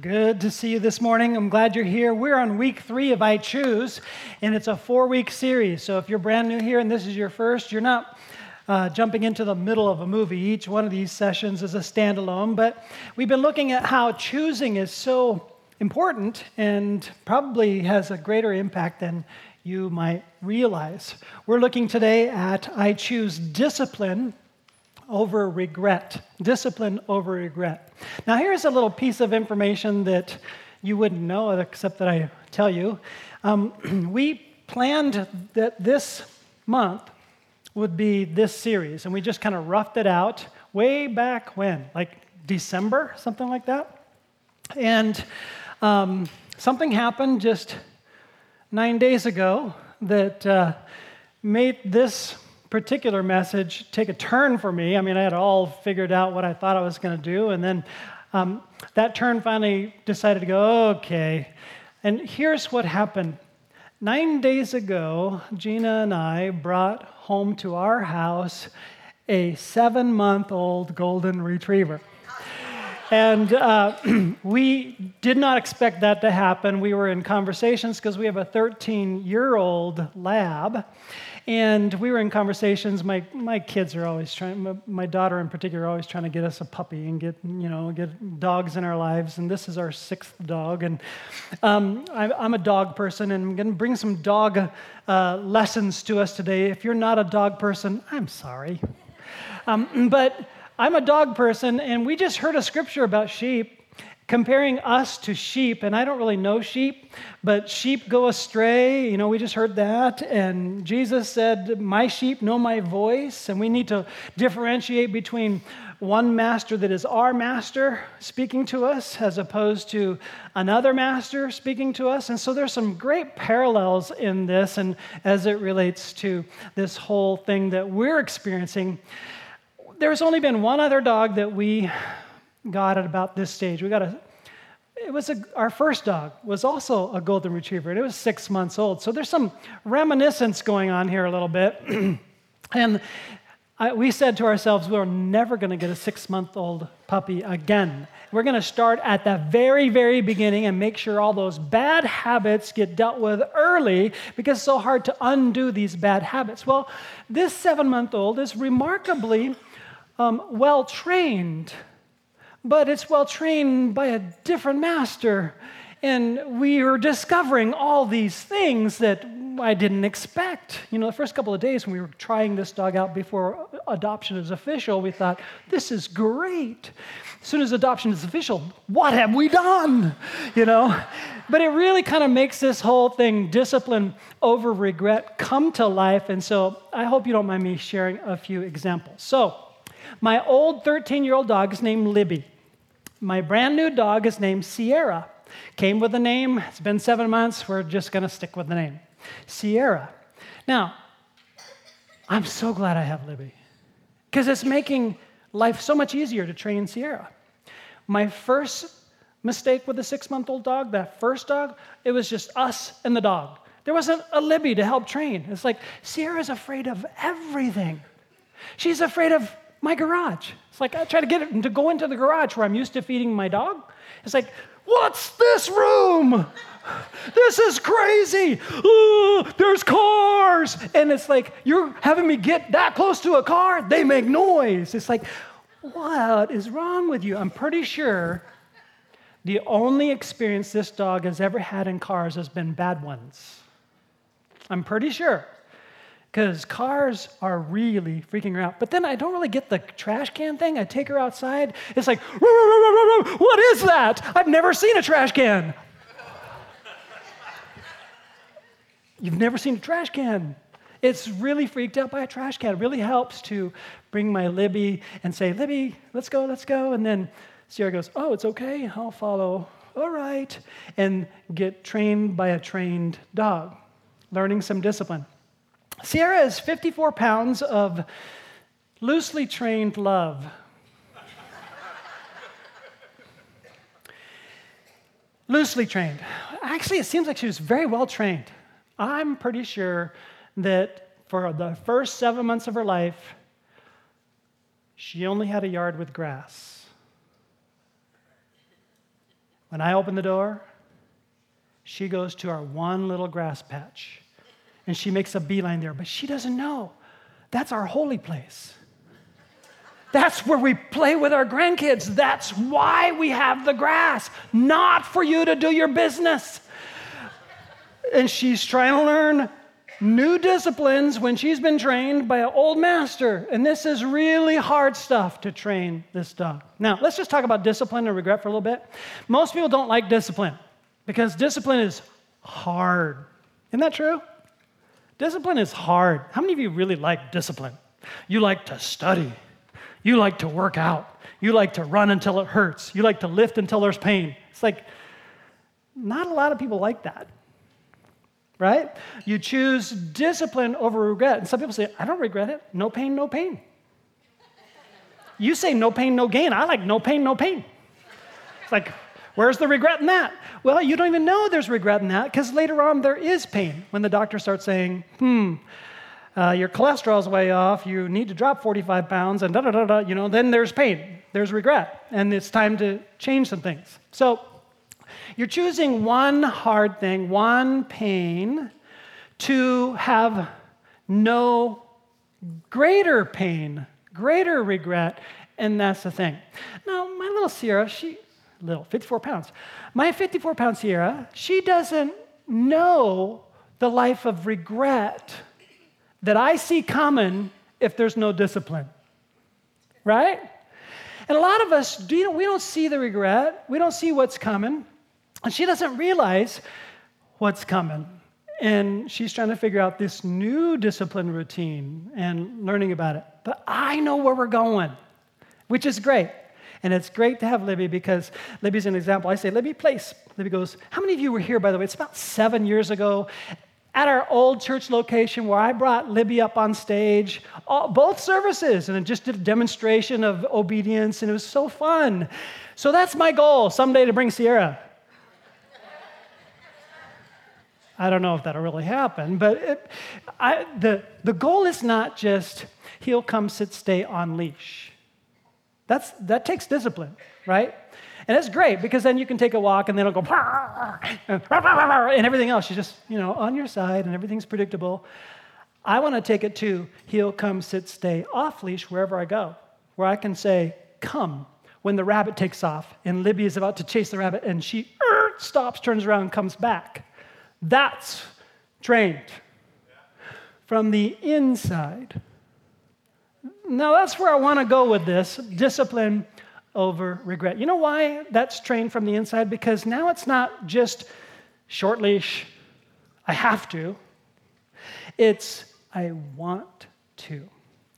Good to see you this morning. I'm glad you're here. We're on week three of I Choose, and it's a four week series. So if you're brand new here and this is your first, you're not uh, jumping into the middle of a movie. Each one of these sessions is a standalone, but we've been looking at how choosing is so important and probably has a greater impact than you might realize. We're looking today at I Choose Discipline over regret. Discipline over regret. Now, here's a little piece of information that you wouldn't know, except that I tell you. Um, we planned that this month would be this series, and we just kind of roughed it out way back when, like December, something like that. And um, something happened just nine days ago that uh, made this particular message take a turn for me. I mean, I had all figured out what I thought I was going to do, and then um, that turn finally decided to go, okay. And here's what happened. Nine days ago, Gina and I brought home to our house a seven month old golden retriever. And uh, we did not expect that to happen. We were in conversations because we have a 13 year old lab. And we were in conversations. My, my kids are always trying, my, daughter in particular, always trying to get us a puppy and get, you know, get dogs in our lives. And this is our sixth dog. And um, I, am a dog person and I'm going to bring some dog uh, lessons to us today. If you're not a dog person, I'm sorry. Um, but I'm a dog person, and we just heard a scripture about sheep comparing us to sheep, and I don't really know sheep, but sheep go astray. You know, we just heard that. And Jesus said, My sheep know my voice. And we need to differentiate between one master that is our master speaking to us as opposed to another master speaking to us. And so there's some great parallels in this and as it relates to this whole thing that we're experiencing. There's only been one other dog that we got at about this stage. We got a it was a, our first dog was also a golden retriever and it was six months old. So there's some reminiscence going on here a little bit. And I, we said to ourselves we're never going to get a six month old puppy again. We're going to start at the very very beginning and make sure all those bad habits get dealt with early because it's so hard to undo these bad habits. Well this seven month old is remarkably um, well trained but it's well trained by a different master. And we are discovering all these things that I didn't expect. You know, the first couple of days when we were trying this dog out before adoption is official, we thought, this is great. As soon as adoption is official, what have we done? You know? But it really kind of makes this whole thing, discipline over regret, come to life. And so I hope you don't mind me sharing a few examples. So, my old 13 year old dog is named Libby. My brand new dog is named Sierra. Came with a name. It's been seven months. We're just to stick with the name Sierra. Now, I'm so glad I have Libby because it's making life so much easier to train Sierra. My first mistake with a six month old dog, that first dog, it was just us and the dog. There wasn't a Libby to help train. It's like Sierra's afraid of everything. She's afraid of my garage. It's like I try to get it to go into the garage where I'm used to feeding my dog. It's like, what's this room? This is crazy. Ooh, there's cars. And it's like, you're having me get that close to a car? They make noise. It's like, what is wrong with you? I'm pretty sure the only experience this dog has ever had in cars has been bad ones. I'm pretty sure because cars are really freaking her out. But then I don't really get the trash can thing. I take her outside. It's like, what is that? I've never seen a trash can. You've never seen a trash can. It's really freaked out by a trash can. It really helps to bring my Libby and say, Libby, let's go, let's go. And then Sierra goes, Oh, it's okay. I'll follow. All right. And get trained by a trained dog, learning some discipline. Sierra is 54 pounds of loosely trained love. loosely trained. Actually, it seems like she was very well trained. I'm pretty sure that for the first seven months of her life, she only had a yard with grass. When I open the door, she goes to our one little grass patch and she makes a beeline there, but she doesn't know that's our holy place. That's where we play with our grandkids. That's why we have the grass, not for you to do your business. And she's trying to learn new disciplines when she's been trained by an old master. And this is really hard stuff to train this dog. Now, let's just talk about discipline and regret for a little bit. Most people don't like discipline because discipline is hard. Isn't that true? Discipline is hard. How many of you really like discipline? You like to study. You like to work out. You like to run until it hurts. You like to lift until there's pain. It's like, not a lot of people like that, right? You choose discipline over regret. And some people say, I don't regret it. No pain, no pain. You say no pain, no gain. I like no pain, no pain. It's like, where's the regret in that? Well, you don't even know there's regret in that because later on there is pain when the doctor starts saying, hmm, uh, your cholesterol's way off, you need to drop 45 pounds, and da da da da, you know, then there's pain, there's regret, and it's time to change some things. So you're choosing one hard thing, one pain, to have no greater pain, greater regret, and that's the thing. Now, my little Sierra, she, little, 54 pounds. My 54 pound Sierra, she doesn't know the life of regret that I see coming if there's no discipline. Right? And a lot of us, you know, we don't see the regret. We don't see what's coming. And she doesn't realize what's coming. And she's trying to figure out this new discipline routine and learning about it. But I know where we're going, which is great. And it's great to have Libby because Libby's an example. I say, Libby, place. Libby goes, How many of you were here, by the way? It's about seven years ago at our old church location where I brought Libby up on stage, all, both services, and just a demonstration of obedience, and it was so fun. So that's my goal someday to bring Sierra. I don't know if that'll really happen, but it, I, the, the goal is not just he'll come, sit, stay on leash. That's, that takes discipline, right? And it's great because then you can take a walk and then it'll go and everything else. You're just, you know, on your side and everything's predictable. I want to take it to heel, come, sit, stay off leash wherever I go, where I can say, come, when the rabbit takes off and Libby is about to chase the rabbit and she er, stops, turns around, comes back. That's trained from the inside. Now, that's where I want to go with this discipline over regret. You know why that's trained from the inside? Because now it's not just short leash, I have to. It's I want to.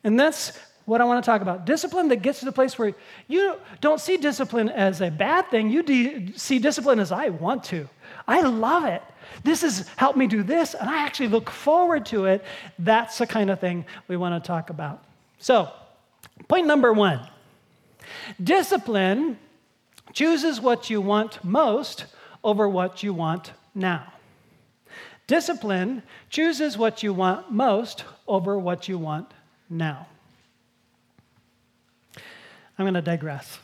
And that's what I want to talk about. Discipline that gets to the place where you don't see discipline as a bad thing, you de- see discipline as I want to. I love it. This has helped me do this, and I actually look forward to it. That's the kind of thing we want to talk about. So, point number one Discipline chooses what you want most over what you want now. Discipline chooses what you want most over what you want now. I'm going to digress.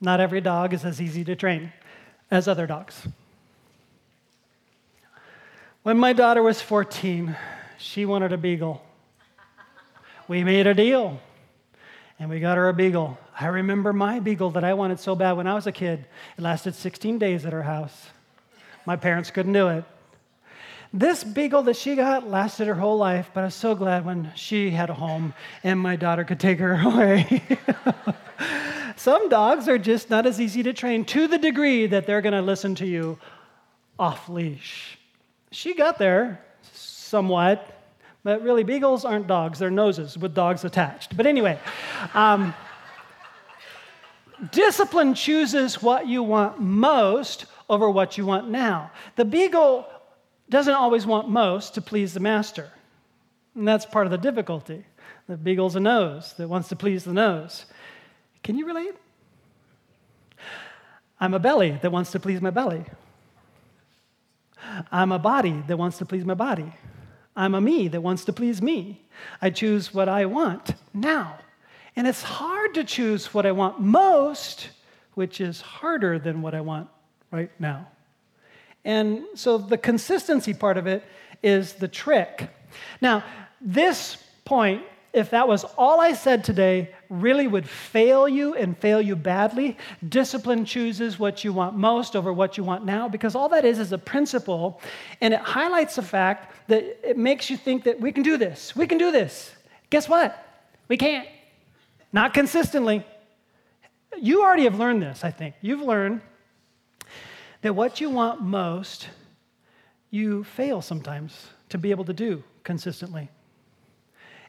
Not every dog is as easy to train as other dogs. When my daughter was 14, she wanted a beagle. We made a deal and we got her a beagle. I remember my beagle that I wanted so bad when I was a kid. It lasted 16 days at her house. My parents couldn't do it. This beagle that she got lasted her whole life, but I was so glad when she had a home and my daughter could take her away. Some dogs are just not as easy to train to the degree that they're going to listen to you off leash. She got there somewhat, but really, beagles aren't dogs, they're noses with dogs attached. But anyway, um, discipline chooses what you want most over what you want now. The beagle doesn't always want most to please the master. And that's part of the difficulty. The beagle's a nose that wants to please the nose. Can you relate? I'm a belly that wants to please my belly. I'm a body that wants to please my body. I'm a me that wants to please me. I choose what I want now. And it's hard to choose what I want most, which is harder than what I want right now. And so the consistency part of it is the trick. Now, this point, if that was all I said today, really would fail you and fail you badly. Discipline chooses what you want most over what you want now because all that is is a principle and it highlights the fact that it makes you think that we can do this. We can do this. Guess what? We can't. Not consistently. You already have learned this, I think. You've learned that what you want most, you fail sometimes to be able to do consistently.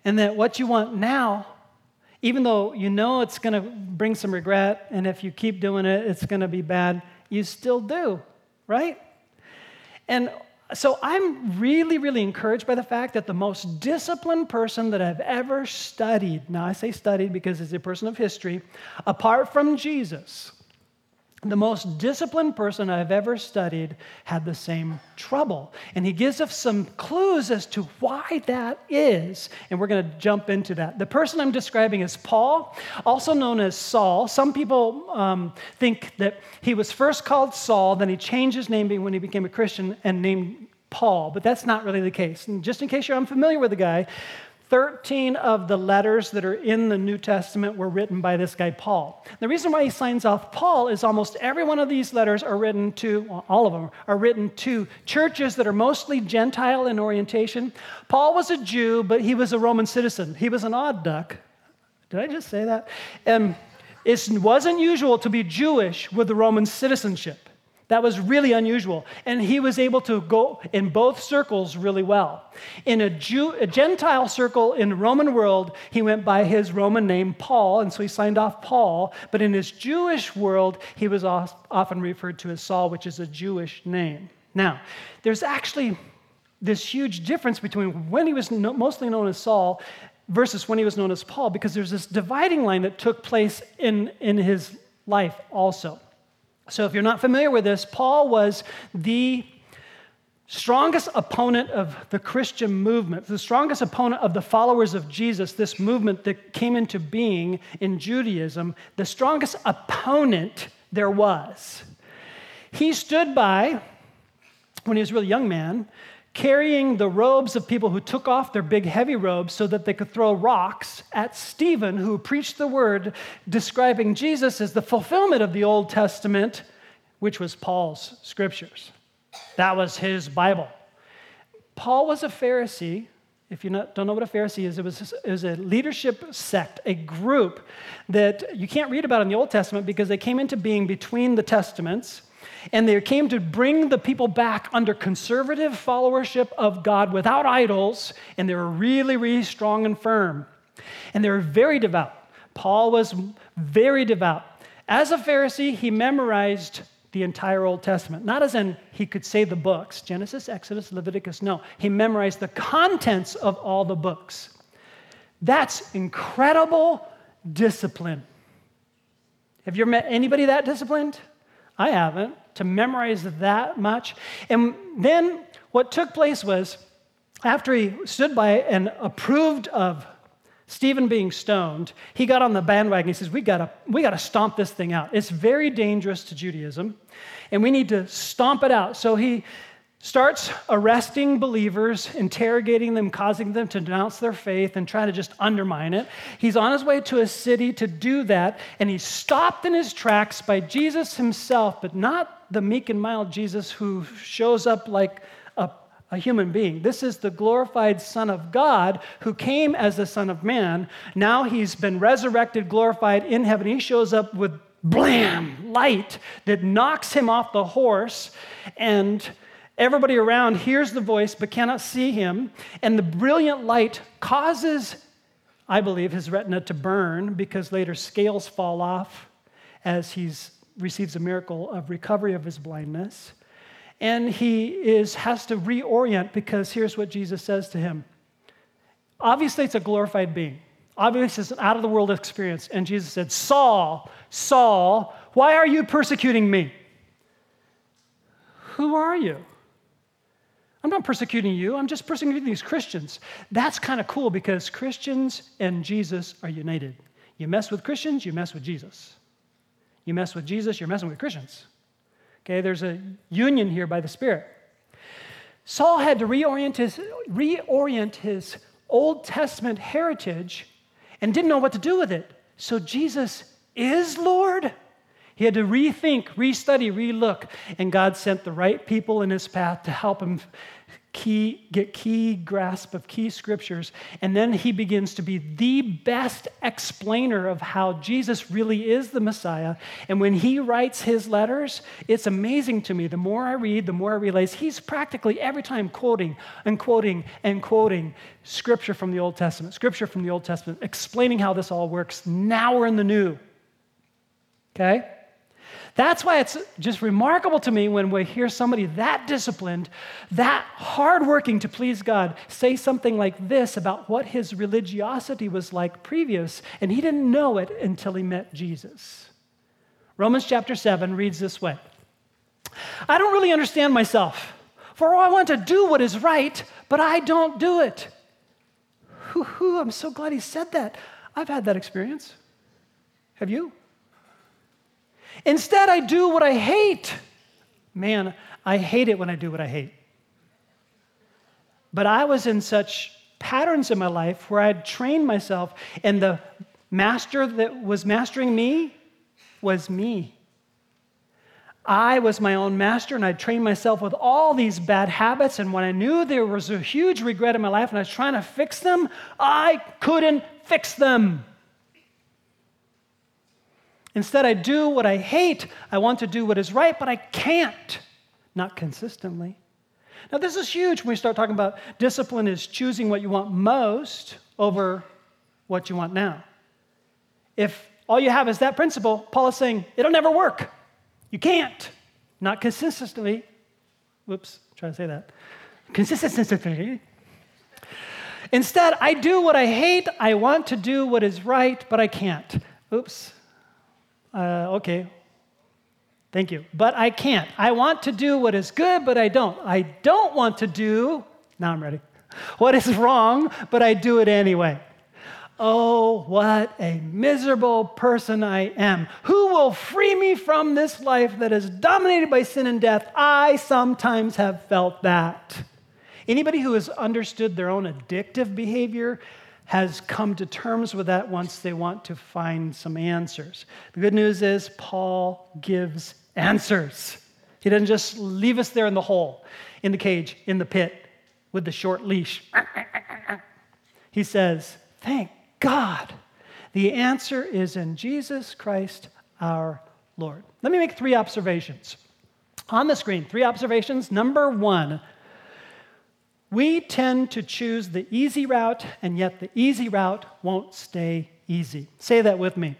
And that what you want now, even though you know it's going to bring some regret, and if you keep doing it, it's going to be bad, you still do, right? And so I'm really, really encouraged by the fact that the most disciplined person that I've ever studied, now I say studied because he's a person of history, apart from Jesus, the most disciplined person I've ever studied had the same trouble. And he gives us some clues as to why that is. And we're going to jump into that. The person I'm describing is Paul, also known as Saul. Some people um, think that he was first called Saul, then he changed his name when he became a Christian and named Paul, but that's not really the case. And just in case you're unfamiliar with the guy, 13 of the letters that are in the New Testament were written by this guy, Paul. The reason why he signs off Paul is almost every one of these letters are written to, well, all of them are written to churches that are mostly Gentile in orientation. Paul was a Jew, but he was a Roman citizen. He was an odd duck. Did I just say that? Um, and it wasn't usual to be Jewish with the Roman citizenship. That was really unusual. And he was able to go in both circles really well. In a, Jew, a Gentile circle in the Roman world, he went by his Roman name, Paul, and so he signed off Paul. But in his Jewish world, he was often referred to as Saul, which is a Jewish name. Now, there's actually this huge difference between when he was mostly known as Saul versus when he was known as Paul, because there's this dividing line that took place in, in his life also. So, if you're not familiar with this, Paul was the strongest opponent of the Christian movement, the strongest opponent of the followers of Jesus, this movement that came into being in Judaism, the strongest opponent there was. He stood by, when he was a really young man, carrying the robes of people who took off their big heavy robes so that they could throw rocks at Stephen, who preached the word describing Jesus as the fulfillment of the Old Testament, which was Paul's scriptures. That was his Bible. Paul was a Pharisee. If you don't know what a Pharisee is, it was, it was a leadership sect, a group that you can't read about in the Old Testament because they came into being between the Testaments and they came to bring the people back under conservative followership of God without idols, and they were really, really strong and firm. And they were very devout. Paul was very devout. As a Pharisee, he memorized the entire Old Testament. Not as in he could say the books Genesis, Exodus, Leviticus. No, he memorized the contents of all the books. That's incredible discipline. Have you ever met anybody that disciplined? I haven't to memorize that much. And then what took place was after he stood by and approved of Stephen being stoned, he got on the bandwagon. He says, We gotta, we gotta stomp this thing out. It's very dangerous to Judaism, and we need to stomp it out. So he starts arresting believers, interrogating them, causing them to denounce their faith and try to just undermine it. He's on his way to a city to do that, and he's stopped in his tracks by Jesus himself, but not the meek and mild Jesus who shows up like a, a human being. This is the glorified Son of God who came as the Son of Man. Now he's been resurrected, glorified in heaven. He shows up with blam, light that knocks him off the horse and Everybody around hears the voice but cannot see him, and the brilliant light causes, I believe, his retina to burn because later scales fall off as he receives a miracle of recovery of his blindness. And he is, has to reorient because here's what Jesus says to him. Obviously, it's a glorified being. Obviously, it's an out of the world experience. And Jesus said, Saul, Saul, why are you persecuting me? Who are you? I'm not persecuting you, I'm just persecuting these Christians. That's kind of cool because Christians and Jesus are united. You mess with Christians, you mess with Jesus. You mess with Jesus, you're messing with Christians. Okay, there's a union here by the Spirit. Saul had to reorient his, reorient his Old Testament heritage and didn't know what to do with it. So Jesus is Lord? He had to rethink, restudy, relook, and God sent the right people in his path to help him key, get key grasp of key scriptures. And then he begins to be the best explainer of how Jesus really is the Messiah. And when he writes his letters, it's amazing to me. The more I read, the more I realize he's practically every time quoting and quoting and quoting scripture from the Old Testament, scripture from the Old Testament, explaining how this all works. Now we're in the new. Okay? That's why it's just remarkable to me when we hear somebody that disciplined, that hardworking to please God, say something like this about what his religiosity was like previous, and he didn't know it until he met Jesus. Romans chapter 7 reads this way I don't really understand myself, for I want to do what is right, but I don't do it. Hoo-hoo, I'm so glad he said that. I've had that experience. Have you? Instead, I do what I hate. Man, I hate it when I do what I hate. But I was in such patterns in my life where I'd trained myself, and the master that was mastering me was me. I was my own master, and I trained myself with all these bad habits. And when I knew there was a huge regret in my life and I was trying to fix them, I couldn't fix them. Instead, I do what I hate. I want to do what is right, but I can't, not consistently. Now, this is huge when we start talking about discipline is choosing what you want most over what you want now. If all you have is that principle, Paul is saying it'll never work. You can't, not consistently. Whoops, try to say that. Consistently. Instead, I do what I hate. I want to do what is right, but I can't. Oops, uh, okay, thank you. But I can't. I want to do what is good, but I don't. I don't want to do, now I'm ready, what is wrong, but I do it anyway. Oh, what a miserable person I am. Who will free me from this life that is dominated by sin and death? I sometimes have felt that. Anybody who has understood their own addictive behavior has come to terms with that once they want to find some answers. The good news is, Paul gives answers. He doesn't just leave us there in the hole, in the cage, in the pit, with the short leash. He says, Thank God. The answer is in Jesus Christ our Lord. Let me make three observations. On the screen, three observations. Number one, we tend to choose the easy route, and yet the easy route won't stay easy. Say that with me.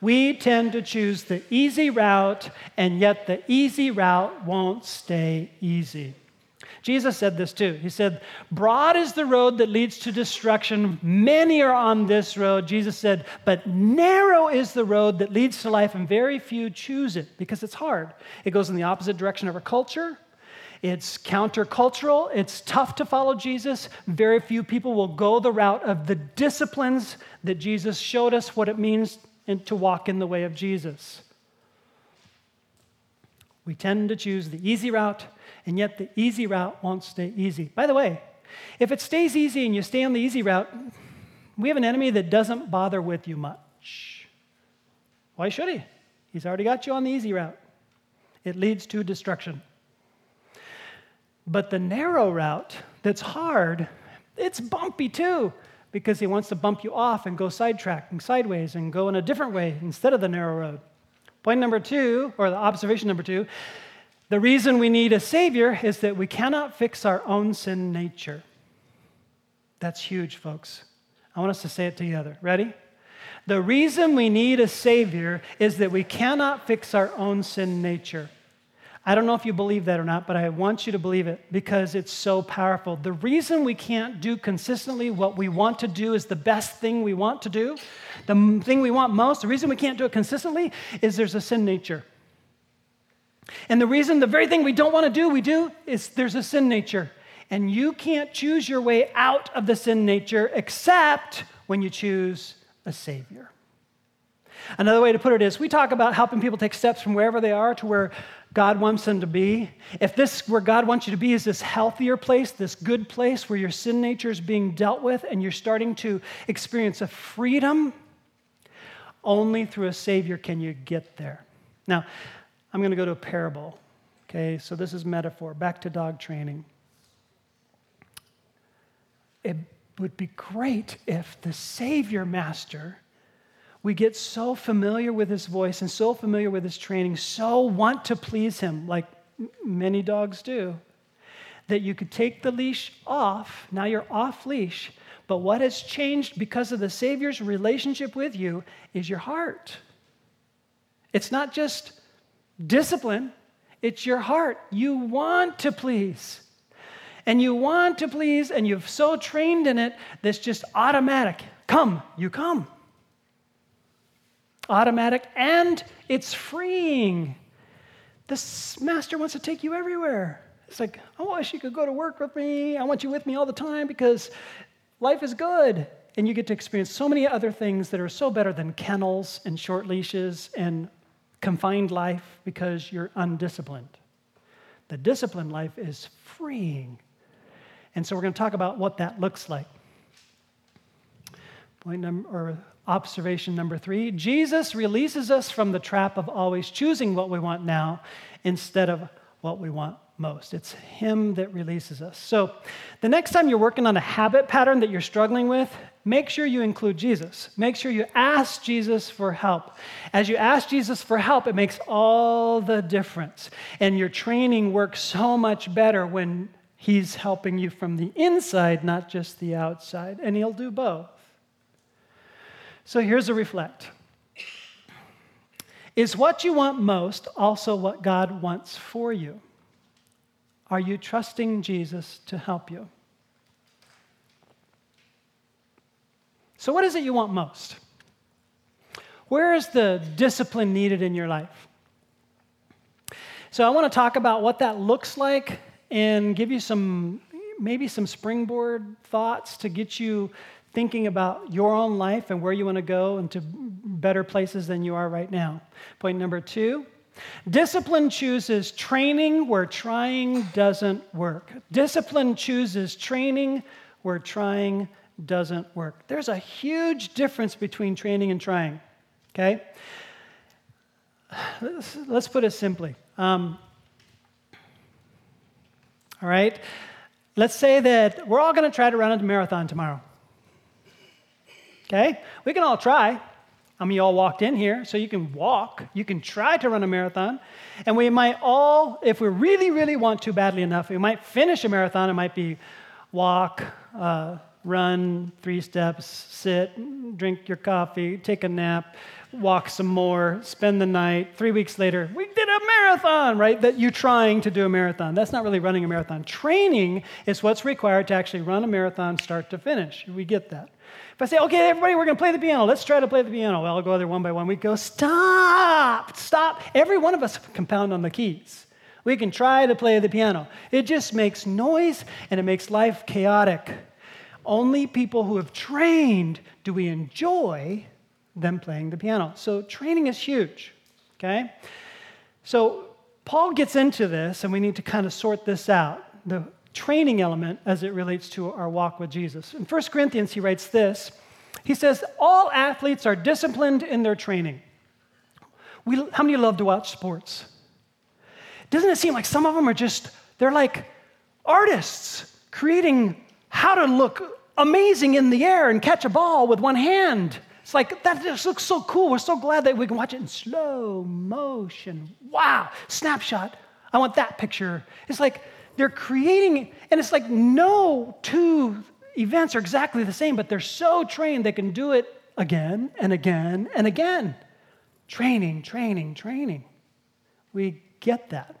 We tend to choose the easy route, and yet the easy route won't stay easy. Jesus said this too. He said, Broad is the road that leads to destruction. Many are on this road. Jesus said, But narrow is the road that leads to life, and very few choose it because it's hard. It goes in the opposite direction of our culture, it's countercultural. It's tough to follow Jesus. Very few people will go the route of the disciplines that Jesus showed us what it means to walk in the way of Jesus. We tend to choose the easy route, and yet the easy route won't stay easy. By the way, if it stays easy and you stay on the easy route, we have an enemy that doesn't bother with you much. Why should he? He's already got you on the easy route. It leads to destruction. But the narrow route that's hard, it's bumpy too, because he wants to bump you off and go sidetracking sideways and go in a different way instead of the narrow road. Point number two, or the observation number two, the reason we need a Savior is that we cannot fix our own sin nature. That's huge, folks. I want us to say it together. Ready? The reason we need a Savior is that we cannot fix our own sin nature. I don't know if you believe that or not, but I want you to believe it because it's so powerful. The reason we can't do consistently what we want to do is the best thing we want to do, the thing we want most, the reason we can't do it consistently is there's a sin nature. And the reason the very thing we don't want to do, we do, is there's a sin nature. And you can't choose your way out of the sin nature except when you choose a Savior. Another way to put it is we talk about helping people take steps from wherever they are to where God wants them to be. If this, where God wants you to be, is this healthier place, this good place where your sin nature is being dealt with and you're starting to experience a freedom, only through a Savior can you get there. Now, I'm going to go to a parable. Okay, so this is metaphor. Back to dog training. It would be great if the Savior Master we get so familiar with his voice and so familiar with his training, so want to please him, like many dogs do, that you could take the leash off. Now you're off leash. But what has changed because of the Savior's relationship with you is your heart. It's not just discipline, it's your heart. You want to please. And you want to please, and you've so trained in it that's just automatic. Come, you come automatic, and it's freeing. This master wants to take you everywhere. It's like, I wish you could go to work with me. I want you with me all the time because life is good. And you get to experience so many other things that are so better than kennels and short leashes and confined life because you're undisciplined. The disciplined life is freeing. And so we're going to talk about what that looks like. Point number, or Observation number three Jesus releases us from the trap of always choosing what we want now instead of what we want most. It's Him that releases us. So, the next time you're working on a habit pattern that you're struggling with, make sure you include Jesus. Make sure you ask Jesus for help. As you ask Jesus for help, it makes all the difference. And your training works so much better when He's helping you from the inside, not just the outside. And He'll do both. So here's a reflect Is what you want most also what God wants for you? Are you trusting Jesus to help you? So, what is it you want most? Where is the discipline needed in your life? So, I want to talk about what that looks like and give you some, maybe some springboard thoughts to get you thinking about your own life and where you want to go into better places than you are right now. Point number two discipline chooses training where trying doesn't work. Discipline chooses training where trying doesn't work. There's a huge difference between training and trying, okay? Let's, let's put it simply. Um, all right? Let's say that we're all going to try to run a marathon tomorrow. Okay? We can all try. I mean, you all walked in here, so you can walk. You can try to run a marathon. And we might all, if we really, really want to badly enough, we might finish a marathon. It might be walk, uh, run three steps, sit, drink your coffee, take a nap, walk some more, spend the night. Three weeks later, we did a marathon, right? That you're trying to do a marathon. That's not really running a marathon. Training is what's required to actually run a marathon start to finish. We get that. If I say, okay, everybody, we're going to play the piano, let's try to play the piano. Well, I'll go there one by one. We go, stop, stop. Every one of us can pound on the keys. We can try to play the piano. It just makes noise and it makes life chaotic. Only people who have trained do we enjoy them playing the piano. So training is huge, okay? So Paul gets into this, and we need to kind of sort this out. The training element as it relates to our walk with Jesus. In 1 Corinthians, he writes this He says, All athletes are disciplined in their training. We, how many love to watch sports? Doesn't it seem like some of them are just, they're like artists creating how to look amazing in the air and catch a ball with one hand? It's like, that just looks so cool. We're so glad that we can watch it in slow motion. Wow, snapshot. I want that picture. It's like, they're creating, and it's like no two events are exactly the same, but they're so trained they can do it again and again and again. Training, training, training. We get that.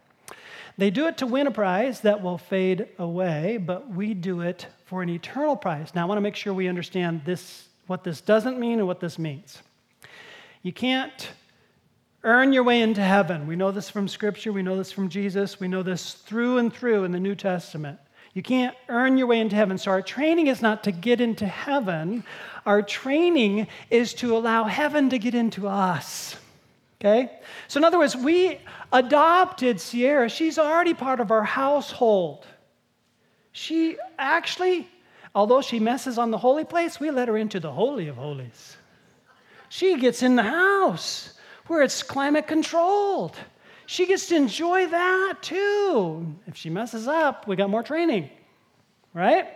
They do it to win a prize that will fade away, but we do it for an eternal prize. Now, I want to make sure we understand this, what this doesn't mean and what this means. You can't earn your way into heaven. We know this from Scripture, we know this from Jesus, we know this through and through in the New Testament. You can't earn your way into heaven. So our training is not to get into heaven. Our training is to allow heaven to get into us. Okay? So, in other words, we adopted Sierra. She's already part of our household. She actually, although she messes on the holy place, we let her into the Holy of Holies. She gets in the house where it's climate controlled. She gets to enjoy that too. If she messes up, we got more training, right?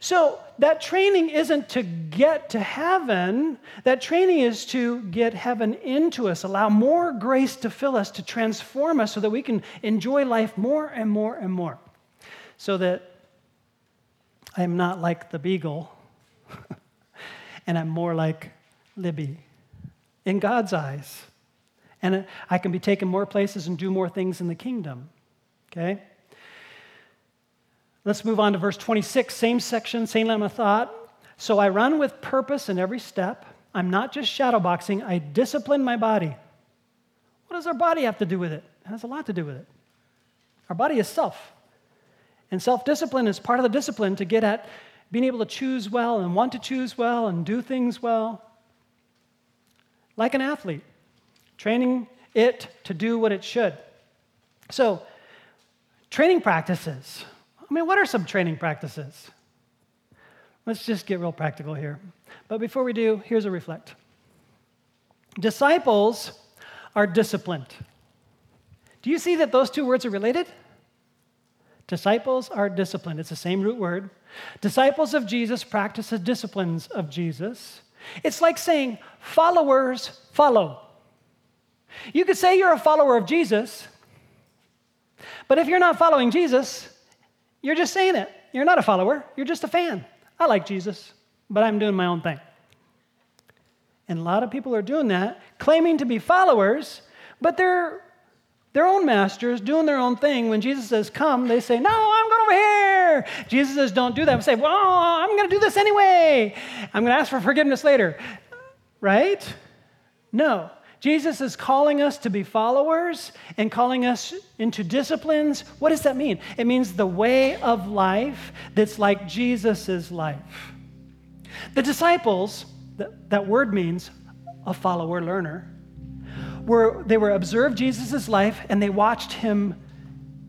So that training isn't to get to heaven. That training is to get heaven into us, allow more grace to fill us, to transform us so that we can enjoy life more and more and more. So that I'm not like the beagle and I'm more like Libby in God's eyes. And I can be taken more places and do more things in the kingdom. Okay? Let's move on to verse 26, same section, same line of thought. So I run with purpose in every step. I'm not just shadowboxing, I discipline my body. What does our body have to do with it? It has a lot to do with it. Our body is self. And self discipline is part of the discipline to get at being able to choose well and want to choose well and do things well. Like an athlete, training it to do what it should. So, training practices. I mean, what are some training practices? Let's just get real practical here. But before we do, here's a reflect. Disciples are disciplined. Do you see that those two words are related? Disciples are disciplined. It's the same root word. Disciples of Jesus practice the disciplines of Jesus. It's like saying followers follow. You could say you're a follower of Jesus, but if you're not following Jesus, you're just saying it. You're not a follower, you're just a fan. I like Jesus, but I'm doing my own thing. And a lot of people are doing that, claiming to be followers, but they're their own masters doing their own thing. When Jesus says, Come, they say, No, I'm going over here. Jesus says, Don't do that. We say, Well, I'm going to do this anyway. I'm going to ask for forgiveness later. Right? No. Jesus is calling us to be followers and calling us into disciplines. What does that mean? It means the way of life that's like Jesus' life. The disciples, that, that word means a follower learner, were, they were observed Jesus' life and they watched him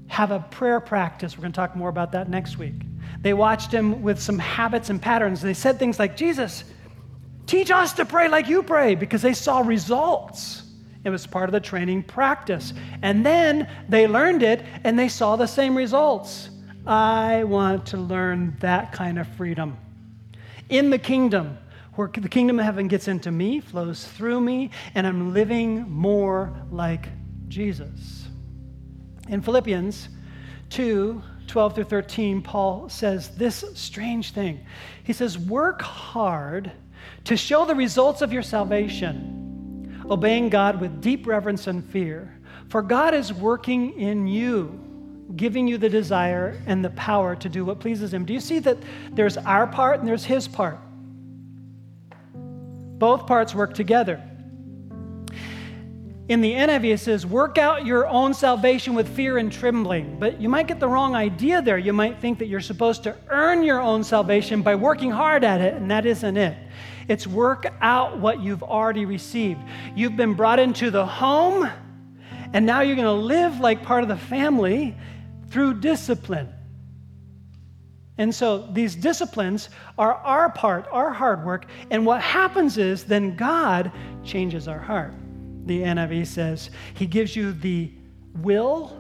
have a prayer practice. We're going to talk more about that next week. They watched him with some habits and patterns. They said things like, Jesus, Teach us to pray like you pray because they saw results. It was part of the training practice. And then they learned it and they saw the same results. I want to learn that kind of freedom. In the kingdom, where the kingdom of heaven gets into me, flows through me, and I'm living more like Jesus. In Philippians 2 12 through 13, Paul says this strange thing. He says, Work hard to show the results of your salvation, obeying God with deep reverence and fear. For God is working in you, giving you the desire and the power to do what pleases Him. Do you see that there's our part and there's His part? Both parts work together. In the NIV, it says, work out your own salvation with fear and trembling. But you might get the wrong idea there. You might think that you're supposed to earn your own salvation by working hard at it, and that isn't it. It's work out what you've already received. You've been brought into the home, and now you're going to live like part of the family through discipline. And so these disciplines are our part, our hard work. And what happens is then God changes our heart. The NIV says, He gives you the will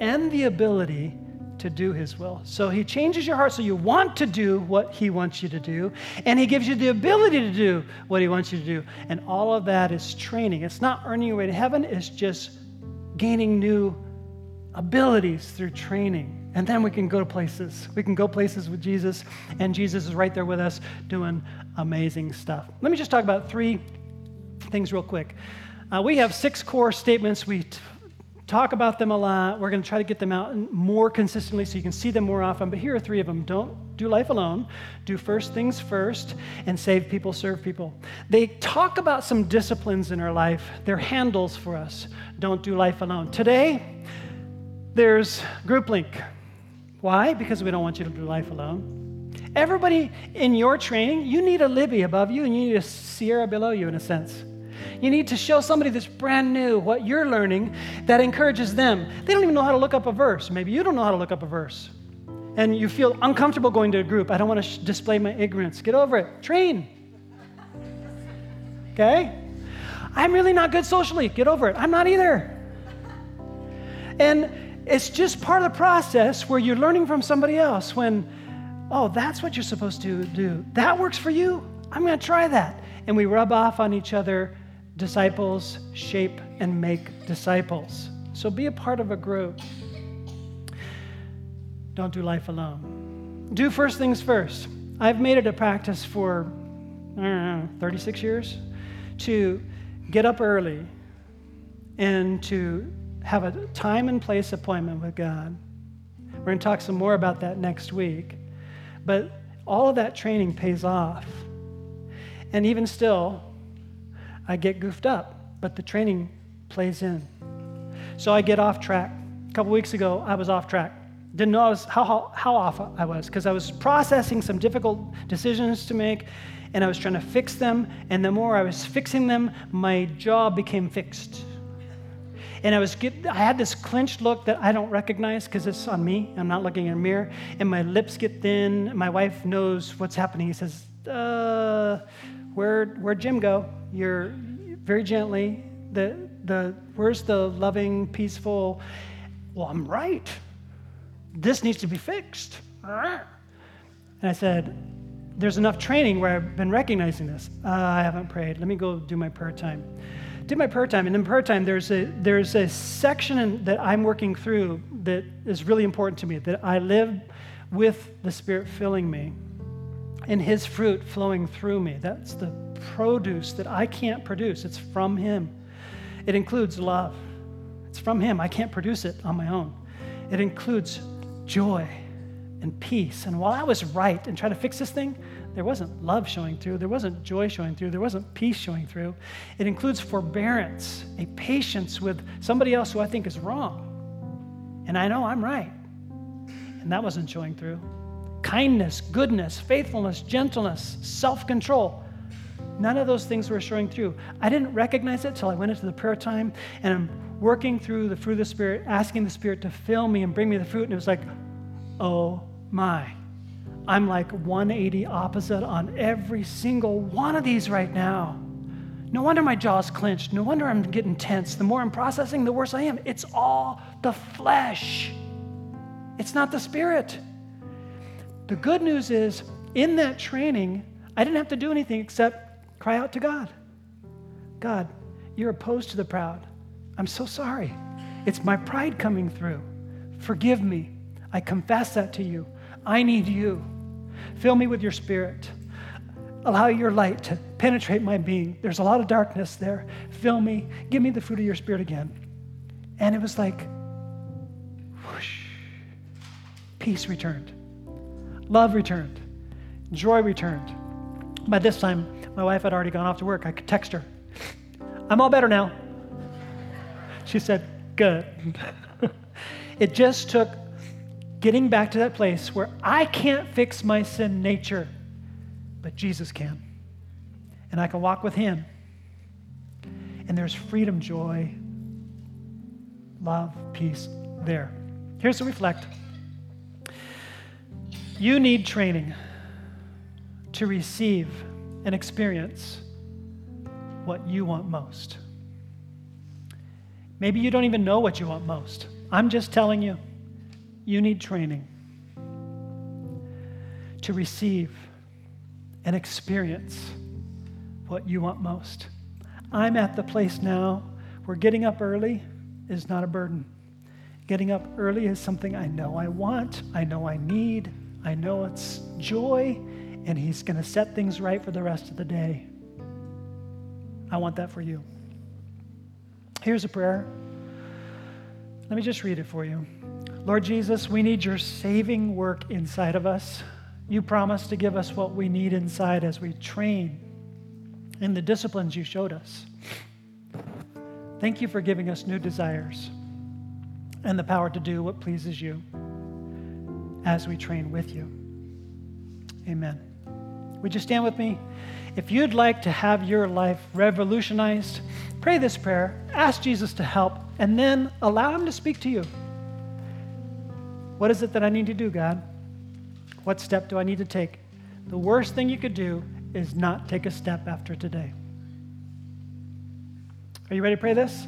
and the ability to do His will. So He changes your heart so you want to do what He wants you to do, and He gives you the ability to do what He wants you to do. And all of that is training. It's not earning your way to heaven, it's just gaining new abilities through training. And then we can go to places. We can go places with Jesus, and Jesus is right there with us doing amazing stuff. Let me just talk about three things real quick. Uh, we have six core statements. We t- talk about them a lot. We're going to try to get them out more consistently so you can see them more often. But here are three of them don't do life alone, do first things first, and save people, serve people. They talk about some disciplines in our life, they're handles for us. Don't do life alone. Today, there's group link. Why? Because we don't want you to do life alone. Everybody in your training, you need a Libby above you and you need a Sierra below you, in a sense. You need to show somebody that's brand new what you're learning that encourages them. They don't even know how to look up a verse. Maybe you don't know how to look up a verse. And you feel uncomfortable going to a group. I don't want to sh- display my ignorance. Get over it. Train. Okay? I'm really not good socially. Get over it. I'm not either. And it's just part of the process where you're learning from somebody else when, oh, that's what you're supposed to do. That works for you. I'm going to try that. And we rub off on each other. Disciples shape and make disciples. So be a part of a group. Don't do life alone. Do first things first. I've made it a practice for, I don't know, 36 years to get up early and to have a time and place appointment with God. We're going to talk some more about that next week. But all of that training pays off. And even still, I get goofed up, but the training plays in. So I get off track. A couple weeks ago, I was off track. Didn't know was, how, how, how off I was because I was processing some difficult decisions to make and I was trying to fix them. And the more I was fixing them, my jaw became fixed. And I was get, I had this clenched look that I don't recognize because it's on me. I'm not looking in a mirror. And my lips get thin. My wife knows what's happening. He says, uh, where, where'd Jim go? You're very gently. The, the, where's the loving, peaceful? Well, I'm right. This needs to be fixed. And I said, there's enough training where I've been recognizing this. Uh, I haven't prayed. Let me go do my prayer time. Did my prayer time, and in prayer time, there's a there's a section in, that I'm working through that is really important to me. That I live with the Spirit filling me, and His fruit flowing through me. That's the produce that I can't produce. It's from Him. It includes love. It's from Him. I can't produce it on my own. It includes joy and peace. And while I was right and trying to fix this thing, there wasn't love showing through, there wasn't joy showing through, there wasn't peace showing through. It includes forbearance, a patience with somebody else who I think is wrong. And I know I'm right. And that wasn't showing through. Kindness, goodness, faithfulness, gentleness, self control. None of those things were showing through. I didn't recognize it till I went into the prayer time and I'm working through the fruit of the Spirit, asking the Spirit to fill me and bring me the fruit. And it was like, oh my. I'm like 180 opposite on every single one of these right now. No wonder my jaw's clenched. No wonder I'm getting tense. The more I'm processing, the worse I am. It's all the flesh, it's not the spirit. The good news is, in that training, I didn't have to do anything except cry out to God God, you're opposed to the proud. I'm so sorry. It's my pride coming through. Forgive me. I confess that to you. I need you. Fill me with your spirit. Allow your light to penetrate my being. There's a lot of darkness there. Fill me. Give me the fruit of your spirit again. And it was like, whoosh, peace returned, love returned, joy returned. By this time, my wife had already gone off to work. I could text her. I'm all better now. She said, Good. it just took getting back to that place where I can't fix my sin nature, but Jesus can. And I can walk with Him. And there's freedom, joy, love, peace there. Here's to reflect. You need training to receive and experience what you want most. Maybe you don't even know what you want most. I'm just telling you. You need training to receive and experience what you want most. I'm at the place now where getting up early is not a burden. Getting up early is something I know I want, I know I need, I know it's joy, and He's going to set things right for the rest of the day. I want that for you. Here's a prayer. Let me just read it for you. Lord Jesus, we need your saving work inside of us. You promised to give us what we need inside as we train in the disciplines you showed us. Thank you for giving us new desires and the power to do what pleases you. As we train with you. Amen. Would you stand with me? If you'd like to have your life revolutionized, pray this prayer, ask Jesus to help, and then allow Him to speak to you. What is it that I need to do, God? What step do I need to take? The worst thing you could do is not take a step after today. Are you ready to pray this?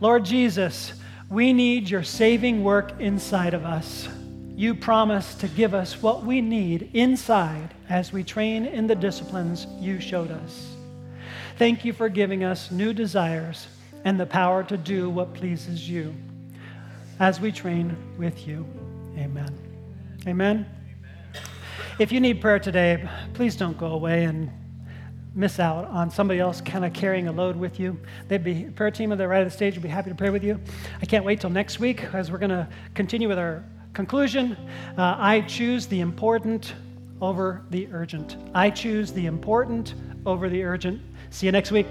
Lord Jesus, we need your saving work inside of us. You promise to give us what we need inside as we train in the disciplines you showed us. Thank you for giving us new desires and the power to do what pleases you as we train with you. Amen. Amen. If you need prayer today, please don't go away and miss out on somebody else kind of carrying a load with you. They'd be prayer team at the right of the stage would be happy to pray with you. I can't wait till next week as we're going to continue with our conclusion. Uh, I choose the important over the urgent. I choose the important over the urgent. See you next week.